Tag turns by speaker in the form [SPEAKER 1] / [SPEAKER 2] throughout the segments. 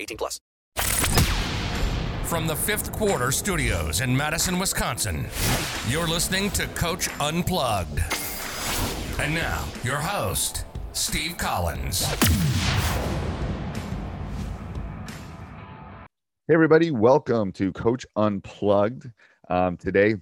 [SPEAKER 1] 18 plus.
[SPEAKER 2] From the fifth quarter studios in Madison, Wisconsin, you're listening to Coach Unplugged. And now, your host, Steve Collins.
[SPEAKER 3] Hey, everybody, welcome to Coach Unplugged. Um, today,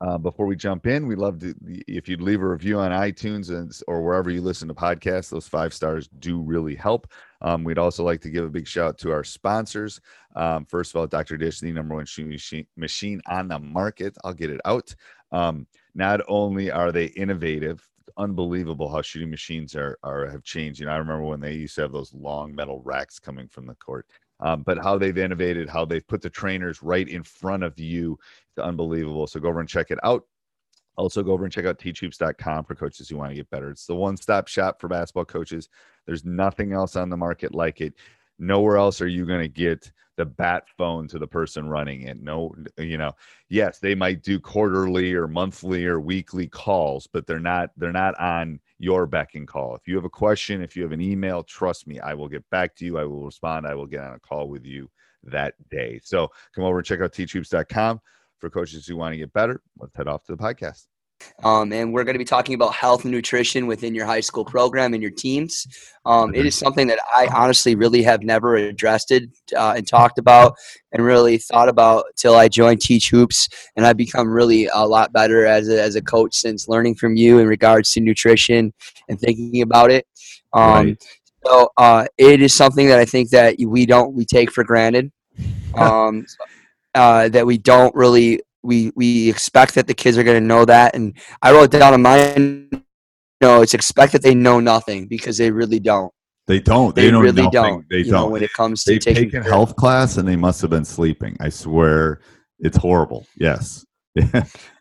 [SPEAKER 3] uh, before we jump in, we love to, if you'd leave a review on iTunes and, or wherever you listen to podcasts, those five stars do really help. Um, we'd also like to give a big shout out to our sponsors. Um, first of all, Dr. Dish, the number one shooting machine, machine on the market. I'll get it out. Um, not only are they innovative, unbelievable how shooting machines are, are have changed. You know, I remember when they used to have those long metal racks coming from the court um, but how they've innovated, how they've put the trainers right in front of you, it's unbelievable. So go over and check it out. Also, go over and check out teachhoops.com for coaches who want to get better. It's the one stop shop for basketball coaches. There's nothing else on the market like it. Nowhere else are you going to get the bat phone to the person running it. No, you know, yes, they might do quarterly or monthly or weekly calls, but they're not they're not on your beck and call. If you have a question, if you have an email, trust me, I will get back to you. I will respond. I will get on a call with you that day. So come over and check out teachhoops.com for coaches who want to get better. Let's head off to the podcast.
[SPEAKER 4] Um, and we're going to be talking about health and nutrition within your high school program and your teams. Um, it is something that I honestly really have never addressed it uh, and talked about and really thought about till I joined Teach Hoops. And I've become really a lot better as a, as a coach since learning from you in regards to nutrition and thinking about it. Um, right. So uh, it is something that I think that we don't we take for granted. Um, uh, that we don't really we we expect that the kids are going to know that. And i wrote down in mine you know it's expect that they know nothing because they really don't.
[SPEAKER 3] They don't. They, they know really nothing. don't
[SPEAKER 4] they
[SPEAKER 3] don't
[SPEAKER 4] know, when it comes to
[SPEAKER 3] they've taken health class and they must have been sleeping. I swear it's horrible. Yes.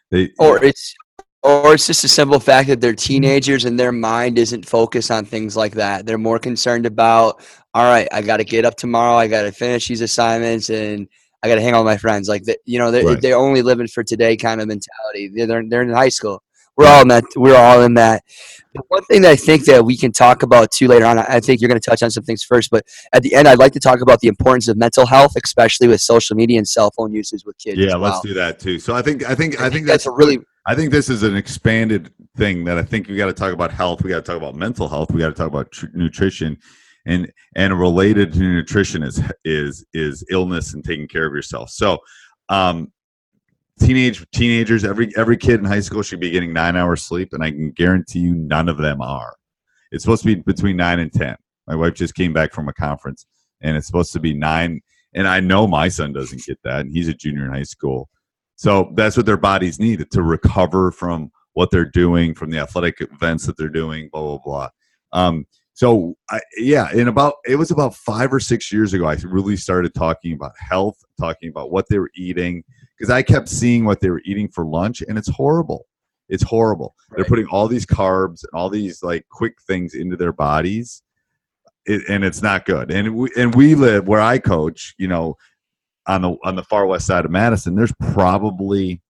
[SPEAKER 4] They, or it's or it's just a simple fact that they're teenagers and their mind isn't focused on things like that. They're more concerned about all right i got to get up tomorrow. I got to finish these assignments and I got to hang out with my friends. Like, the, you know, they're, right. they're only living for today kind of mentality. They're, they're in high school. We're all in that. We're all in that. But one thing that I think that we can talk about too later on. I think you're going to touch on some things first, but at the end, I'd like to talk about the importance of mental health, especially with social media and cell phone usage with kids.
[SPEAKER 3] Yeah, well. let's do that too. So I think I think I, I think,
[SPEAKER 4] think that's, that's a really.
[SPEAKER 3] I think this is an expanded thing that I think we got to talk about health. We got to talk about mental health. We got to talk about tr- nutrition and and related to nutrition is is is illness and taking care of yourself. So um teenage teenagers every every kid in high school should be getting nine hours sleep and i can guarantee you none of them are. It's supposed to be between nine and ten. My wife just came back from a conference and it's supposed to be nine and i know my son doesn't get that and he's a junior in high school. So that's what their bodies need to recover from what they're doing from the athletic events that they're doing blah blah blah. Um, so I, yeah in about it was about five or six years ago i really started talking about health talking about what they were eating because i kept seeing what they were eating for lunch and it's horrible It's horrible. They're putting all these carbs and all these like quick things into their bodies, it, and it's not good. And we, and we live where I coach. You know, on the on the far west side of Madison, there's probably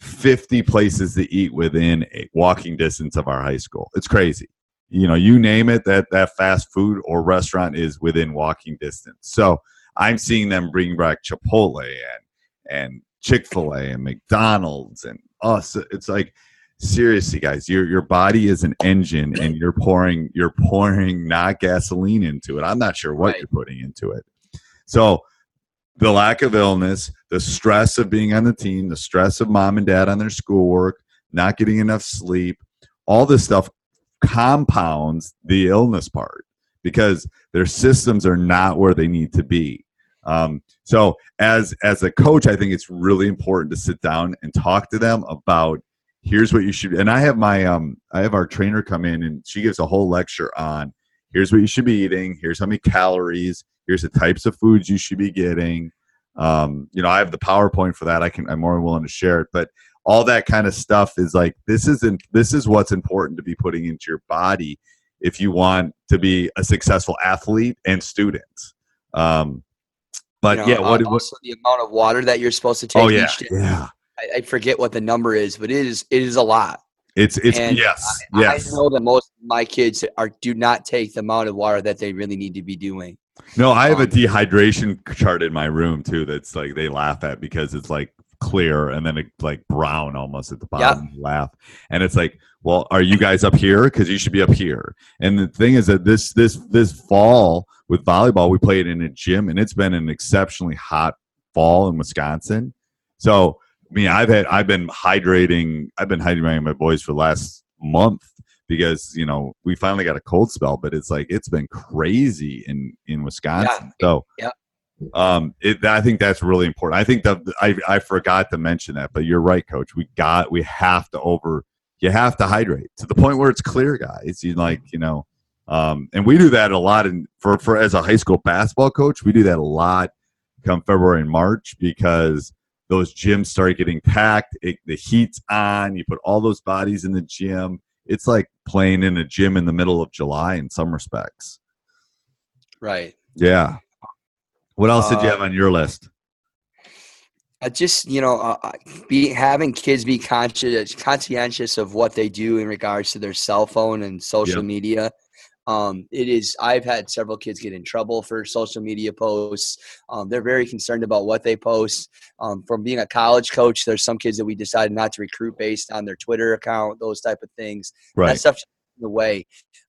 [SPEAKER 3] 50 places to eat within a walking distance of our high school. It's crazy. You know, you name it, that that fast food or restaurant is within walking distance. So I'm seeing them bring back Chipotle and and Chick Fil A and McDonald's and us. It's like seriously, guys, your your body is an engine, and you're pouring you're pouring not gasoline into it. I'm not sure what
[SPEAKER 4] Right.
[SPEAKER 3] you're putting into it. So the lack of illness, the stress of being on the team, the stress of mom and dad on their schoolwork, not getting enough sleep, all this stuff compounds the illness part because their systems are not where they need to be. Um, so as as a coach, I think it's really important to sit down and talk to them about here's what you should and I have my um I have our trainer come in and she gives a whole lecture on here's what you should be eating, here's how many calories, here's the types of foods you should be getting. Um, you know, I have the PowerPoint for that. I can I'm more than willing to share it, but all that kind of stuff is like this isn't this is what's important to be putting into your body if you want to be a successful athlete and student. Um, but
[SPEAKER 4] You know,
[SPEAKER 3] yeah,
[SPEAKER 4] uh,
[SPEAKER 3] what, what
[SPEAKER 4] also the amount of water that you're supposed to take
[SPEAKER 3] oh yeah,
[SPEAKER 4] each day.
[SPEAKER 3] yeah.
[SPEAKER 4] I, I forget what the number is, but it is it is a lot.
[SPEAKER 3] It's it's
[SPEAKER 4] And
[SPEAKER 3] yes,
[SPEAKER 4] I,
[SPEAKER 3] yes.
[SPEAKER 4] I know that most of my kids are do not take the amount of water that they really need to be doing.
[SPEAKER 3] No, I have a
[SPEAKER 4] Um,
[SPEAKER 3] dehydration chart in my room too. That's like they laugh at because it's like clear and then it like brown almost at the bottom. They Laugh, and it's like, well, are you guys up here? Because you should be up here. And the thing is that this this this fall with volleyball, we played in a gym, and it's been an exceptionally hot fall in Wisconsin. So, I mean, I've had I've been hydrating. I've been hydrating my boys for the last month because you know we finally got a cold spell, but it's like it's been crazy in in Wisconsin. So,
[SPEAKER 4] yeah.
[SPEAKER 3] Um, it, I think that's really important. I think that I I forgot to mention that, but you're right, Coach. We got we have to over. You have to hydrate to the point where it's clear, guys. You like you know, um, and we do that a lot. And for for as a high school basketball coach, we do that a lot come February and March because those gyms start getting packed. It, the heat's on. You put all those bodies in the gym. It's like playing in a gym in the middle of July in some respects.
[SPEAKER 4] Right.
[SPEAKER 3] Yeah. What else did you
[SPEAKER 4] Uh,
[SPEAKER 3] have on your list?
[SPEAKER 4] I just you know uh, uh, be having kids be conscious conscientious of what they do in regards to their cell phone and social
[SPEAKER 3] Yep.
[SPEAKER 4] media um, it is i've had several kids get in trouble for social media posts um, they're very concerned about what they post um, from being a college coach there's some kids that we decided not to recruit based on their twitter account those type of things that
[SPEAKER 3] Right.
[SPEAKER 4] stuff in the way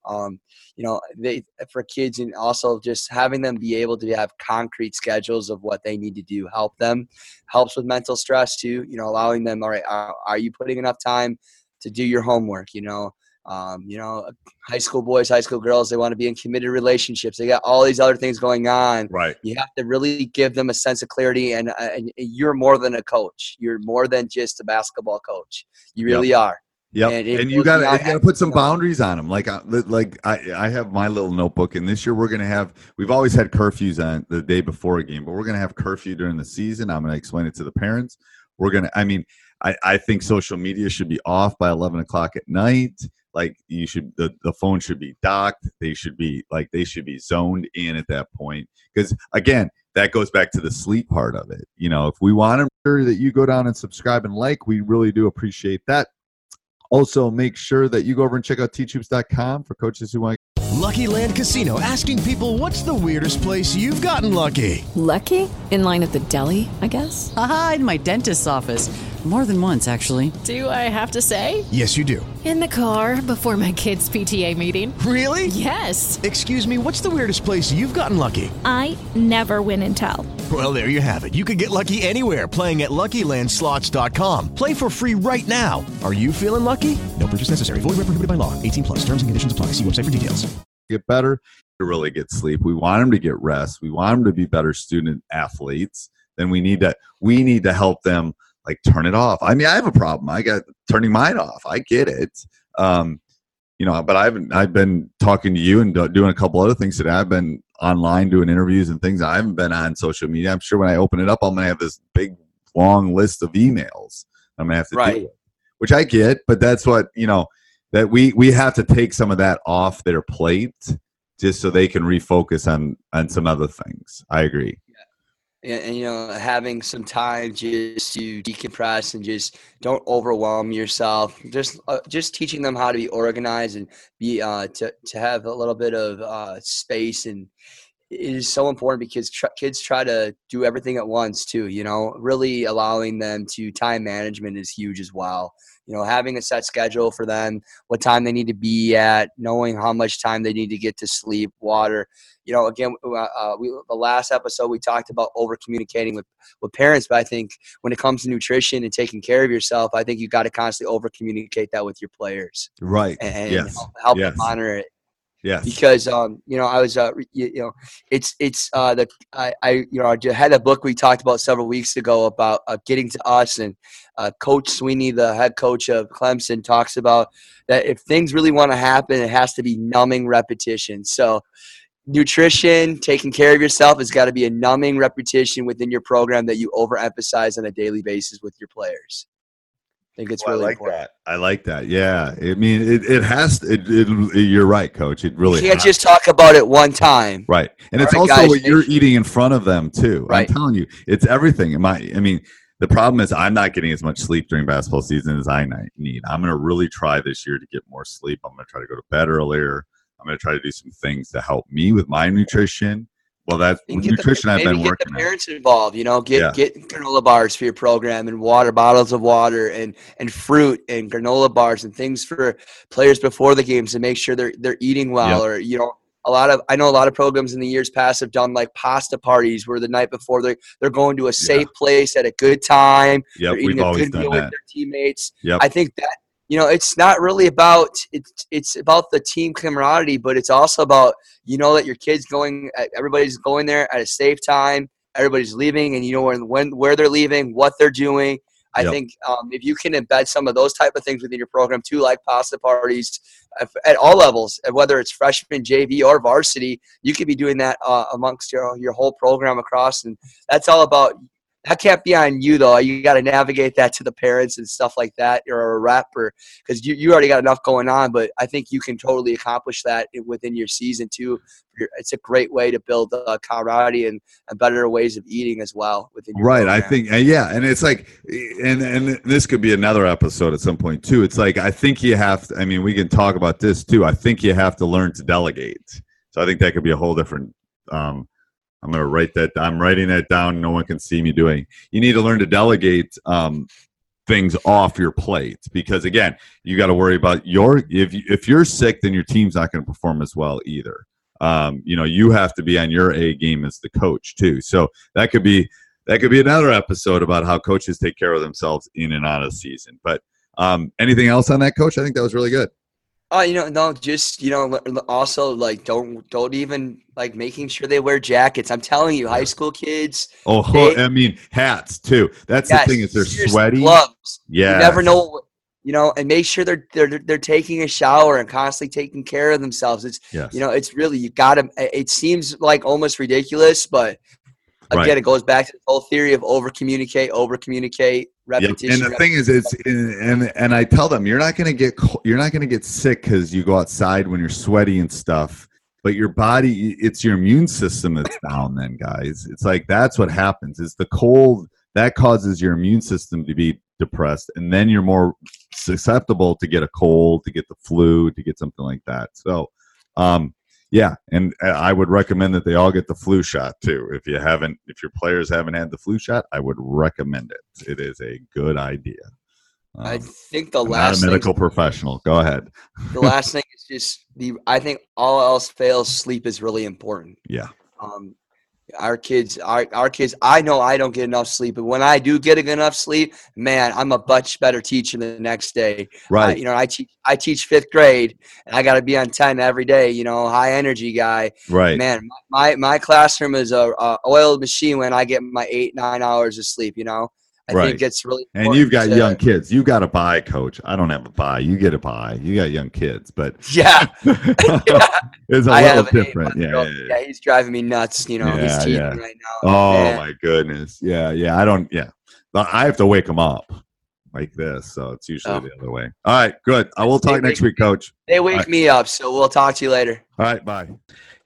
[SPEAKER 4] um, you know they for kids and also just having them be able to have concrete schedules of what they need to do help them helps with mental stress too you know allowing them all right are, are you putting enough time to do your homework? You know um, you know high school boys high school girls they want to be in committed relationships they got all these other things going on.
[SPEAKER 3] Right.
[SPEAKER 4] you have to really give them a sense of clarity and, uh, and you're more than a coach. You're more than just a basketball coach. You
[SPEAKER 3] Yep.
[SPEAKER 4] really are
[SPEAKER 3] Yep.
[SPEAKER 4] And
[SPEAKER 3] And, you got to you got to put some boundaries on them. Like uh, I, like I, I have my little notebook, and this year we're gonna have. We've always had curfews on the day before a game, but we're gonna have curfew during the season. I'm gonna explain it to the parents. We're gonna. I mean, I, I think social media should be off by 11 o'clock at night. Like you should, the, the phone should be docked. They should be like they should be zoned in at that point. Because again, that goes back to the sleep part of it. You know, if we want to make sure that you go down and subscribe and like, we really do appreciate that. Also, make sure that you go over and check out teachhoops.com for coaches who want.
[SPEAKER 5] Lucky Land Casino asking people what's the weirdest place you've gotten lucky?
[SPEAKER 6] Lucky? In line at the deli, I guess?
[SPEAKER 7] Haha, in my dentist's office. More than once, actually.
[SPEAKER 6] Do I have to say?
[SPEAKER 5] Yes, you do.
[SPEAKER 6] In the car before my kids' PTA meeting.
[SPEAKER 5] Really?
[SPEAKER 6] Yes.
[SPEAKER 5] Excuse me, what's the weirdest place you've gotten lucky?
[SPEAKER 8] I never win and tell.
[SPEAKER 5] Well, there you have it. You can get lucky anywhere playing at LuckyLandSlots.com. Play for free right now. Are you feeling lucky? No purchase necessary. Void where prohibited by law. 18 plus. Terms and conditions apply. See website for details.
[SPEAKER 3] get better to really get sleep we want them to get rest we want them to be better student athletes then we need to we need to help them like turn it off. I mean i have a problem. I got turning mine off. I get it. Um you know but i've i've been talking to you and doing a couple other things today. I've been online doing interviews and things. I haven't been on social media. I'm sure when i open it up i'm gonna have this big long list of emails i'm gonna have to
[SPEAKER 4] Right.
[SPEAKER 3] deal with which I get, but that's what you know that we we have to take some of that off their plate just so they can refocus on on some other things. I agree.
[SPEAKER 4] And, and, you know having some time just to decompress and just don't overwhelm yourself. Just uh, just teaching them how to be organized and be uh, to, to have a little bit of uh, space and it is so important because tr- kids try to do everything at once too you know? Really allowing them to time management is huge as well. You know having a set schedule for them what time they need to be at knowing how much time they need to get to sleep water. You know again uh, uh we, the last episode we talked about over communicating with with parents but i think when it comes to nutrition and taking care of yourself i think you got to constantly over communicate that with your players
[SPEAKER 3] right.
[SPEAKER 4] and
[SPEAKER 3] yes.
[SPEAKER 4] help, help
[SPEAKER 3] yes.
[SPEAKER 4] them monitor it
[SPEAKER 3] Yes.
[SPEAKER 4] Because um, you know, I was uh, you, you know, it's it's uh the I, I you know I had a book we talked about several weeks ago about uh, getting to us and uh, Coach Swinney, the head coach of Clemson, talks about that if things really want to happen, it has to be numbing repetition. So nutrition, taking care of yourself has got to be a numbing repetition within your program that you overemphasize on a daily basis with your players. I think it's
[SPEAKER 3] Oh,
[SPEAKER 4] really
[SPEAKER 3] I like
[SPEAKER 4] important.
[SPEAKER 3] that. I like that. Yeah. I mean, it, it has. To, it, it, You're right, Coach. It really
[SPEAKER 4] You can't
[SPEAKER 3] has
[SPEAKER 4] just talk about it one time.
[SPEAKER 3] Right. And
[SPEAKER 4] All
[SPEAKER 3] it's
[SPEAKER 4] right,
[SPEAKER 3] also
[SPEAKER 4] guys,
[SPEAKER 3] what you're
[SPEAKER 4] thank
[SPEAKER 3] eating in front of them too.
[SPEAKER 4] Right.
[SPEAKER 3] I'm telling you, it's everything. Am I I mean, the problem is I'm not getting as much sleep during basketball season as I need. I'm going to really try this year to get more sleep. I'm going to try to go to bed earlier. I'm going to try to do some things to help me with my nutrition. Well, that's
[SPEAKER 4] get the-
[SPEAKER 3] nutrition I've
[SPEAKER 4] maybe
[SPEAKER 3] been
[SPEAKER 4] get
[SPEAKER 3] working
[SPEAKER 4] the
[SPEAKER 3] on.
[SPEAKER 4] parents involved. You know, get
[SPEAKER 3] Yeah.
[SPEAKER 4] get granola bars for your program and water bottles of water and and fruit and granola bars and things for players before the games to make sure they're they're eating well.
[SPEAKER 3] Yep.
[SPEAKER 4] Or you know, a lot of I know a lot of programs in the years past have done like pasta parties where the night before they they're going to a safe place at a good time. Yeah,
[SPEAKER 3] we've
[SPEAKER 4] a
[SPEAKER 3] always
[SPEAKER 4] good
[SPEAKER 3] done that.
[SPEAKER 4] with their teammates.
[SPEAKER 3] Yep.
[SPEAKER 4] I think that you know it's not really about it's it's about the team camaraderie but it's also about you know that your kids going everybody's going there at a safe time everybody's leaving and you know when, when where they're leaving what they're doing i
[SPEAKER 3] Yep.
[SPEAKER 4] think um, if you can embed some of those type of things within your program too like pasta parties at, at all levels whether it's freshman jv or varsity you could be doing that uh, amongst your, your whole program across and that's all about that can't be on you though. You got to navigate that to the parents and stuff like that, or a rep, or because you, you already got enough going on. But I think you can totally accomplish that within your season too. It's a great way to build uh, camaraderie and, and better ways of eating as well within your
[SPEAKER 3] Right. I think, yeah. And it's like, and, and this could be another episode at some point too. It's like, I think you have to, I mean, we can talk about this too. I think you have to learn to delegate. So I think that could be a whole different, um, I'm going to write that. I'm writing that down. No one can see me doing. You need to learn to delegate um, things off your plate because again, you got to worry about your. If you- if you're sick, then your team's not going to perform as well either. Um, you know, you have to be on your A game as the coach too. So that could be that could be another episode about how coaches take care of themselves in and out of season. But um, anything else on that, coach? I think that was really good.
[SPEAKER 4] Oh, you know, no, just you know, also like don't don't even like making sure they wear jackets. I'm telling you, high school kids.
[SPEAKER 3] Oh,
[SPEAKER 4] they-
[SPEAKER 3] I mean hats too. That's
[SPEAKER 4] Yes,
[SPEAKER 3] the thing is they're sweaty.
[SPEAKER 4] Gloves.
[SPEAKER 3] Yeah.
[SPEAKER 4] You never know. You know, and make sure they're they're they're taking a shower and constantly taking care of themselves. It's
[SPEAKER 3] Yes.
[SPEAKER 4] you know, it's really you got to. It seems like almost ridiculous, but again,
[SPEAKER 3] Right.
[SPEAKER 4] it goes back to the whole theory of over communicate, over communicate,
[SPEAKER 3] Yep.
[SPEAKER 4] repetition.
[SPEAKER 3] And the thing is, it's and and, and I tell them you're not going to get you're not going to get sick because you go outside when you're sweaty and stuff. But your body, it's your immune system that's down. Then, guys, it's like that's what happens. Is the cold that causes your immune system to be depressed, and then you're more susceptible to get a cold, to get the flu, to get something like that. So, um, yeah, and uh, I would recommend that they all get the flu shot too. If you haven't, if your players haven't had the flu shot, I would recommend it. It is a good idea.
[SPEAKER 4] I
[SPEAKER 3] Um,
[SPEAKER 4] think the
[SPEAKER 3] I'm not
[SPEAKER 4] last
[SPEAKER 3] a
[SPEAKER 4] thing,
[SPEAKER 3] medical professional. Go ahead.
[SPEAKER 4] the last thing is just the. I think all else fails, sleep is really important.
[SPEAKER 3] Yeah.
[SPEAKER 4] um, our kids our, our kids i know i don't get enough sleep but when i do get enough sleep man i'm a much better teacher the next day
[SPEAKER 3] Right.
[SPEAKER 4] I, you know i teach i teach fifth grade and i got to be on 10 every day you know high energy guy
[SPEAKER 3] Right.
[SPEAKER 4] man my my classroom is a, a oiled machine when i get my eight nine hours of sleep you know i
[SPEAKER 3] Right.
[SPEAKER 4] think it's really
[SPEAKER 3] And you've got
[SPEAKER 4] to-
[SPEAKER 3] young kids. You got a buy, coach. I don't have a buy. You get a buy. You got young kids, but
[SPEAKER 4] yeah
[SPEAKER 3] it's a
[SPEAKER 4] I
[SPEAKER 3] little different. Yeah, yeah, yeah.
[SPEAKER 4] yeah he's driving me nuts you know he's
[SPEAKER 3] Yeah,
[SPEAKER 4] teething
[SPEAKER 3] yeah.
[SPEAKER 4] right now
[SPEAKER 3] Oh
[SPEAKER 4] Man.
[SPEAKER 3] my goodness. Yeah, yeah. I don't. Yeah, But I have to wake them up. like this. So it's usually oh. the other way. All right, good. I will talk next week, Coach.
[SPEAKER 4] They wake
[SPEAKER 3] right.
[SPEAKER 4] me up, so we'll talk to you later.
[SPEAKER 3] All right, bye.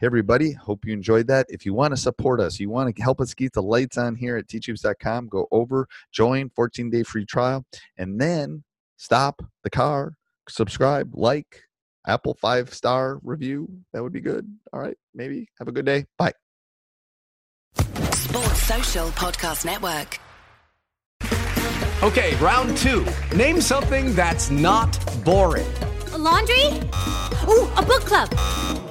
[SPEAKER 3] Hey, everybody. Hope you enjoyed that. If you want to support us, you want to help us keep the lights on here at teachhoops.com, go over, join, 14 day free trial, and then stop the car, subscribe, like, Apple five star review. That would be good. All right, maybe. Have a good day. Bye.
[SPEAKER 9] Sports Social Podcast Network.
[SPEAKER 10] Okay, round two. Name something that's not boring.
[SPEAKER 11] A laundry? Ooh, a book club.